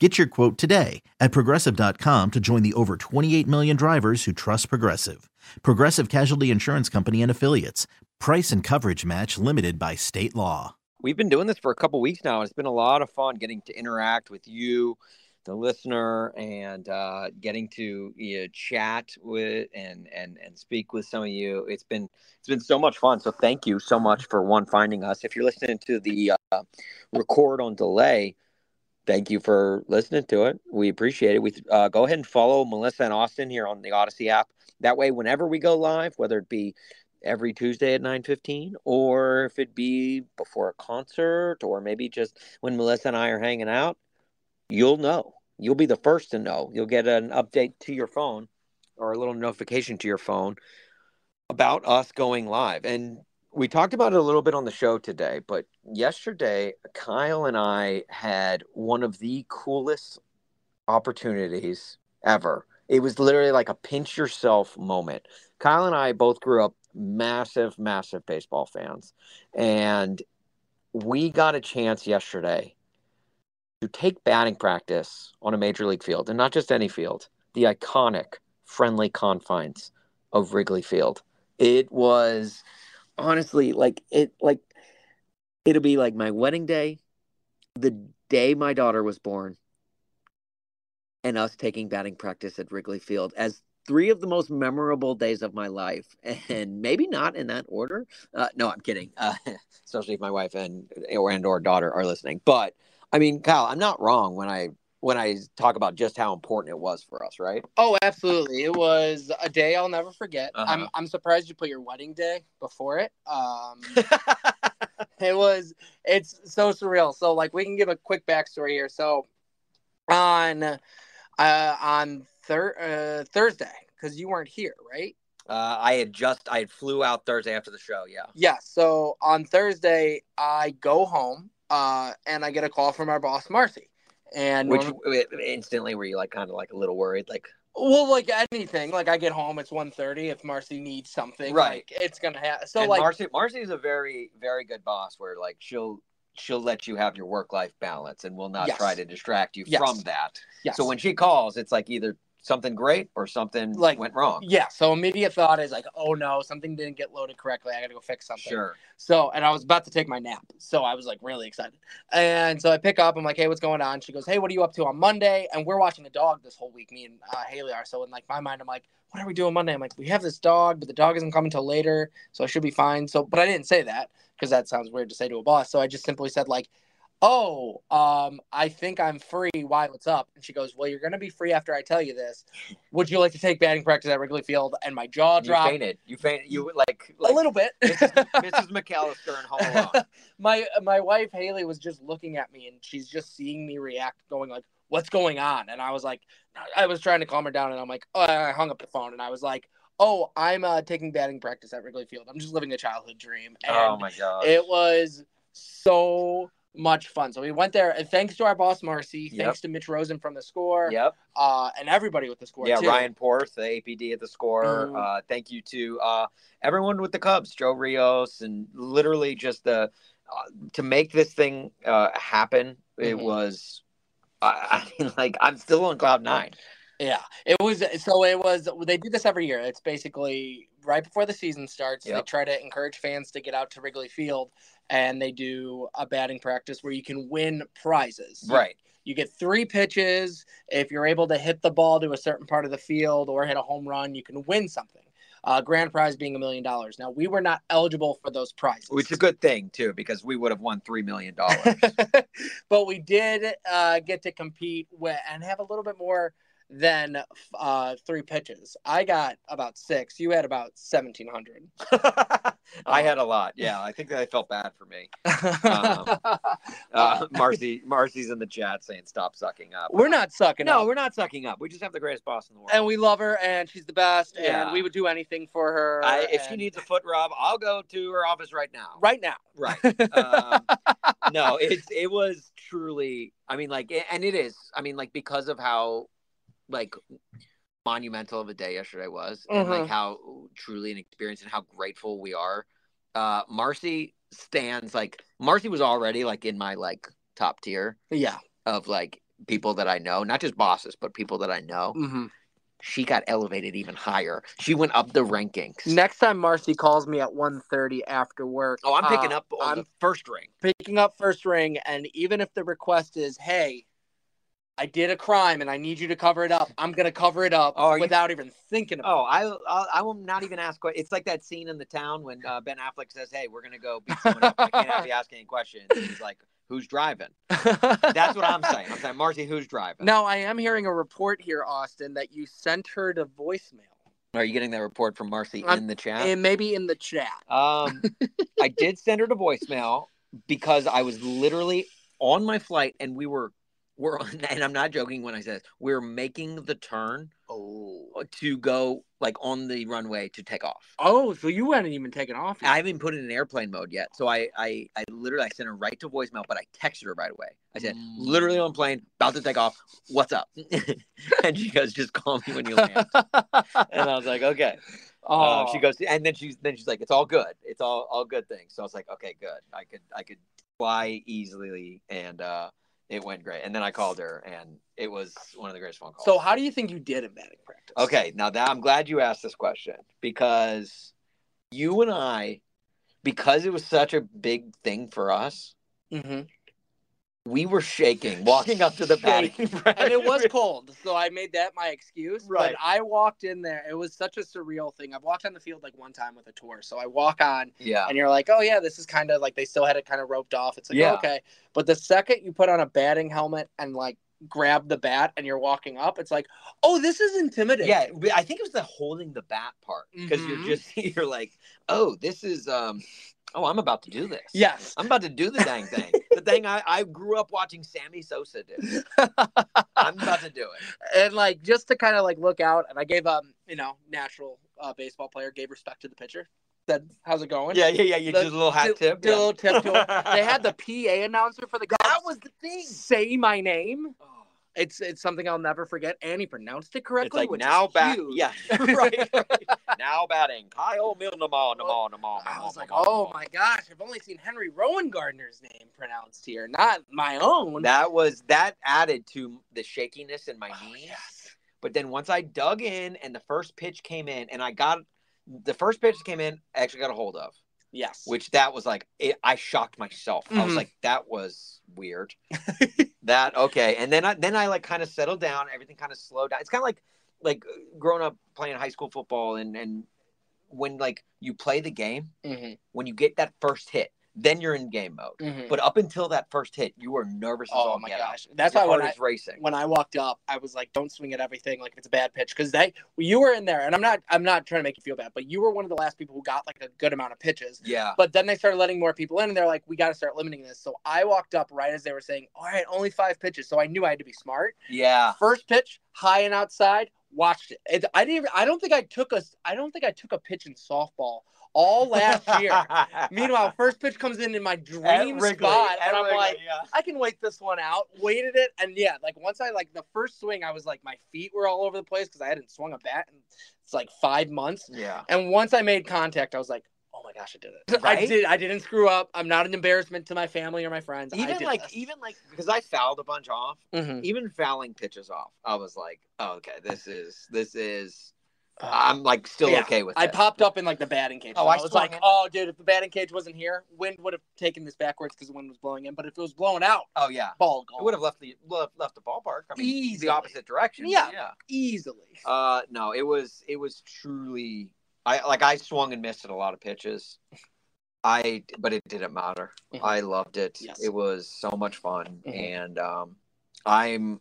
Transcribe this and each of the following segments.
Get your quote today at progressive.com to join the over 28 million drivers who trust Progressive. Progressive Casualty Insurance Company and Affiliates. Price and coverage match limited by state law. We've been doing this for a couple weeks now. and It's been a lot of fun getting to interact with you, the listener, and uh, getting to you know, chat with and and and speak with some of you. It's been it's been so much fun. So thank you so much for one finding us. If you're listening to the uh, record on delay thank you for listening to it. We appreciate it. We uh, go ahead and follow Melissa and Austin here on the Odyssey app. That way, whenever we go live, whether it be every Tuesday at nine fifteen, or if it be before a concert, or maybe just when Melissa and I are hanging out, you'll know. You'll be the first to know. You'll get an update to your phone or a little notification to your phone about us going live. And we talked about it a little bit on the show today, but yesterday, Kyle and I had one of the coolest opportunities ever. It was literally like a pinch yourself moment. Kyle and I both grew up massive, massive baseball fans. And we got a chance yesterday to take batting practice on a major league field, and not just any field, the iconic friendly confines of Wrigley Field. It was honestly like it like it'll be like my wedding day, the day my daughter was born, and us taking batting practice at Wrigley Field as three of the most memorable days of my life, and maybe not in that order. Uh, no, I'm kidding. Uh, especially if my wife and or and or daughter are listening. But I mean, Kyle, I'm not wrong when I when I talk about just how important it was for us, right? Oh, absolutely. It was a day I'll never forget. Uh-huh. I'm I'm surprised you put your wedding day before it. Um it was it's so surreal. So like we can give a quick backstory here. So on uh on thir- uh, Thursday, because you weren't here, right? Uh, I had just I had flew out Thursday after the show. Yeah. Yeah. So on Thursday, I go home uh, and I get a call from our boss, Marcy. And Which instantly were you like kind of like a little worried, like well, like anything, like I get home, it's 1.30. If Marcy needs something, Right. like, it's gonna happen. So and like, Marcy Marcy is a very very good boss where like she'll she'll let you have your work life balance and will not Yes. try to distract you Yes. from that. yes. So when she calls, it's like either something great or something Like, went wrong. yeah, so immediate thought is like, oh no, something didn't get loaded correctly. I gotta go fix something. Sure. So, and I was about to take my nap. So I was like really excited. And so I pick up, I'm like, hey, what's going on? She goes, hey, what are you up to on Monday? And we're watching a dog this whole week, me and uh, Haley are. So in like my mind, I'm like, what are we doing Monday? I'm like, we have this dog, but the dog isn't coming till later. So I should be fine. So, but I didn't say that because that sounds weird to say to a boss. So I just simply said, like, oh, um, I think I'm free. Why? What's up? And she goes, well, you're going to be free after I tell you this. Would you like to take batting practice at Wrigley Field? And my jaw dropped. You fainted. You fainted. You like, a little bit. Mrs. Mrs. McCallister and Home Alone. my my wife Haley was just looking at me and she's just seeing me react, going like, "What's going on?" And I was like, I was trying to calm her down, and I'm like, oh, I hung up the phone, and I was like, "Oh, I'm uh, taking batting practice at Wrigley Field. I'm just living a childhood dream." And oh my god. it was so much fun. So we went there, and thanks to our boss Marcy, Yep. thanks to Mitch Rosen from the score, Yep. uh, and everybody with the score. Yeah, too. Ryan Porth, the APD at the score. Mhm. Uh, thank you to uh, everyone with the Cubs, Joe Rios, and literally just the uh, to make this thing uh, happen. It Mhm. was, I, I mean, like I'm still on cloud nine. Yeah, it was. So it was. They do this every year. It's basically right before the season starts. They try to encourage fans to get out to Wrigley Field, and they do a batting practice where you can win prizes. Right. You get three pitches. If you're able to hit the ball to a certain part of the field or hit a home run, you can win something. Uh, grand prize being a million dollars. Now we were not eligible for those prizes, Which is a good thing too, because we would have won three million dollars. but we did uh, get to compete with and have a little bit more than uh, three pitches. I got about six. You had about seventeen hundred. I had a lot. Yeah, I think that I felt bad for me. Um, Uh, Marcy, Marcy's in the chat saying stop sucking up. we're not sucking. Up. No, up. we're not sucking up. We just have the greatest boss in the world. and we love her, and she's the best, Yeah. and we would do anything for her. I, if she needs a foot rub, I'll go to her office right now. right now, Right. Um, no, it's it was truly. I mean, like, and it is. I mean, like, because of how, like, monumental of a day yesterday was, and like Mhm. how truly an experience and how grateful we are. Uh, Marcy stands like Marcy was already like in my like top tier yeah. of like people that I know, not just bosses, but people that I know. hmm She got elevated even higher. She went up the rankings. Next time Marcy calls me at 1.30 after work, Oh, I'm picking uh, up on I'm first ring. picking up first ring, and even if the request is, "Hey, I did a crime and I need you to cover it up," I'm gonna cover it up Oh, are you- without even thinking about. Oh, I I'll, I will not even ask. que- It's like that scene in the town when uh, Ben Affleck says, "Hey, we're gonna go beat someone up. I can't have you asking any questions." And he's like, "Who's driving?" That's what I'm saying. I'm saying, Marcy, who's driving? Now I am hearing a report here, Austin, that you sent her to voicemail, Are you getting that report from Marcy I'm- in the chat? and maybe in the chat. Um, I did send her to voicemail because I was literally on my flight and we were we're on, and I'm not joking when I say this. We're making the turn Oh. to go like on the runway to take off. Oh, so you hadn't even taken off yet. I haven't put it in airplane mode yet. So I, I, I literally I sent her right to voicemail, but I texted her right away. I said, Mm. literally on plane, about to take off. What's up? and she goes, just call me when you land. and I was like, okay. oh, Uh, she goes, and then she's then she's like, it's all good. It's all all good things. So I was like, okay, good. I could I could fly easily, and uh, it went great. And then I called her, and it was one of the greatest phone calls. So how do you think you did in batting practice? Okay, now that I'm glad you asked this question because you and I, because it was such a big thing for us, hmm we were shaking walking up to the batting and it was cold, so I made that my excuse. Right. But I walked in there. It was such a surreal thing. I've walked on the field like one time with a tour. So I walk on, yeah. and you're like, oh yeah, this is kind of like they still had it kind of roped off. It's like Yeah. oh, okay, but the second you put on a batting helmet and like grab the bat and you're walking up, it's like, oh, this is intimidating. Yeah, I think it was the holding the bat part because Mhm. you're just you're like, oh, this is um, oh, I'm about to do this. Yes. I'm about to do the dang thing. Thing I, I grew up watching Sammy Sosa do. I'm about to do it. and like just to kind of like look out, and I gave um, you know, natural uh, baseball player gave respect to the pitcher. Said, "How's it going?" Yeah, yeah, yeah. You The- did a little hat did- tip. did a little tip to him. They had the PA announcer for the guy. that was the thing. say my name. It's it's something I'll never forget, and he pronounced it correctly. It's like now is bat. huge. Yeah, right, right. Now batting. Kyle Milnamon, Namon, Namon, I was like, oh my gosh, I've only seen Henry Rowengartner's name pronounced here, not my own. That was that added to the shakiness in my Oh, knees. yes. But then once I dug in and the first pitch came in, and I got the first pitch that came in, I actually got a hold of, Yes. which that was like it, I shocked myself. I was Mhm. like, that was weird. that okay, and then I then I like kind of settled down. Everything kind of slowed down. It's kind of like like growing up playing high school football, and and when like you play the game, Mhm, when you get that first hit, then you're in game mode. mhm. But up until that first hit, you were nervous as oh all my get out. gosh, that's Your why when I racing. when I walked up, I was like, "Don't swing at everything like if it's a bad pitch," because they you were in there, and I'm not I'm not trying to make you feel bad, but you were one of the last people who got like a good amount of pitches. yeah. But then they started letting more people in, and they're like, "We got to start limiting this." So I walked up right as they were saying, "All right, only five pitches." So I knew I had to be smart. Yeah. First pitch, high and outside. Watched it. it I didn't. Even, I don't think I took a. I don't think I took a pitch in softball all last year. Meanwhile, first pitch comes in in my dream Wrigley, spot, and I'm Wrigley, like, yeah. I can wait this one out. Waited it, and yeah, like once I like the first swing, I was like my feet were all over the place because I hadn't swung a bat in it's like five months. yeah. And once I made contact, I was like, oh my gosh, I did it. I did. I didn't screw up. I'm not an embarrassment to my family or my friends. I Even did like this. even like because I fouled a bunch off, Mhm. even fouling pitches off, I was like, oh, okay, this is this is I'm like still Yeah, okay with I it. popped up in like the batting cage. Oh, I I was like, in. oh, dude, if the batting cage wasn't here, wind would have taken this backwards because the wind was blowing in. But if it was blowing out, oh yeah, ball gone. it would have left the left, left the ballpark. I mean, Easily. the opposite direction. Yeah. yeah. easily. Uh, no, it was it was truly. I like I swung and missed at a lot of pitches. I but it didn't matter. Mhm. I loved it. Yes. It was so much fun, Mhm. and um, I'm.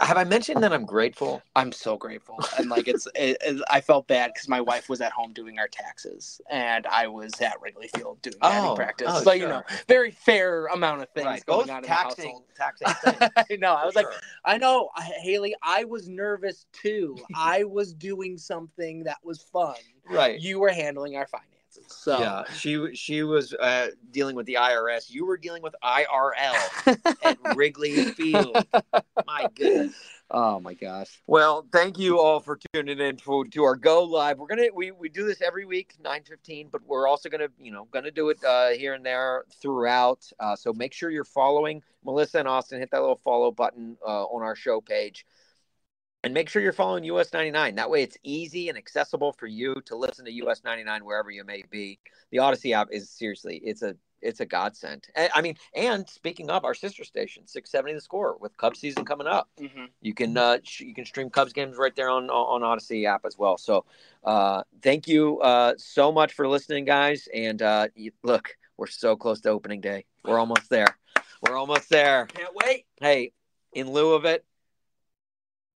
Have I mentioned that I'm grateful? I'm so grateful, and like it's, it, it- I felt bad because my wife was at home doing our taxes, and I was at Wrigley Field doing batting Oh, practice. oh, so you know, very fair amount of things right, going both on taxing in taxing the things. household. I know. I was like, I know, Haley. I was nervous too. I was doing something that was fun. right. You were handling our finances, so Yeah, she she was uh, dealing with the IRS. You were dealing with IRL at Wrigley Field. My goodness. oh my gosh. Well, thank you all for tuning in to, to our Go Live. We're gonna we, we do this every week, nine fifteen, but we're also gonna you know gonna do it uh, here and there throughout. Uh, so make sure you're following Melissa and Austin. Hit that little follow button uh, on our show page, and make sure you're following US ninety nine. That way, it's easy and accessible for you to listen to US ninety nine wherever you may be. The Odyssey app is seriously it's a it's a godsend. I mean, and speaking of our sister station, six seventy the score with Cubs season coming up hmm you can uh, sh- you can stream Cubs games right there on on Odyssey app as well. So uh, thank you uh, so much for listening, guys. And uh, you, look, we're so close to opening day. We're almost there. We're almost there. Can't wait. Hey, in lieu of it,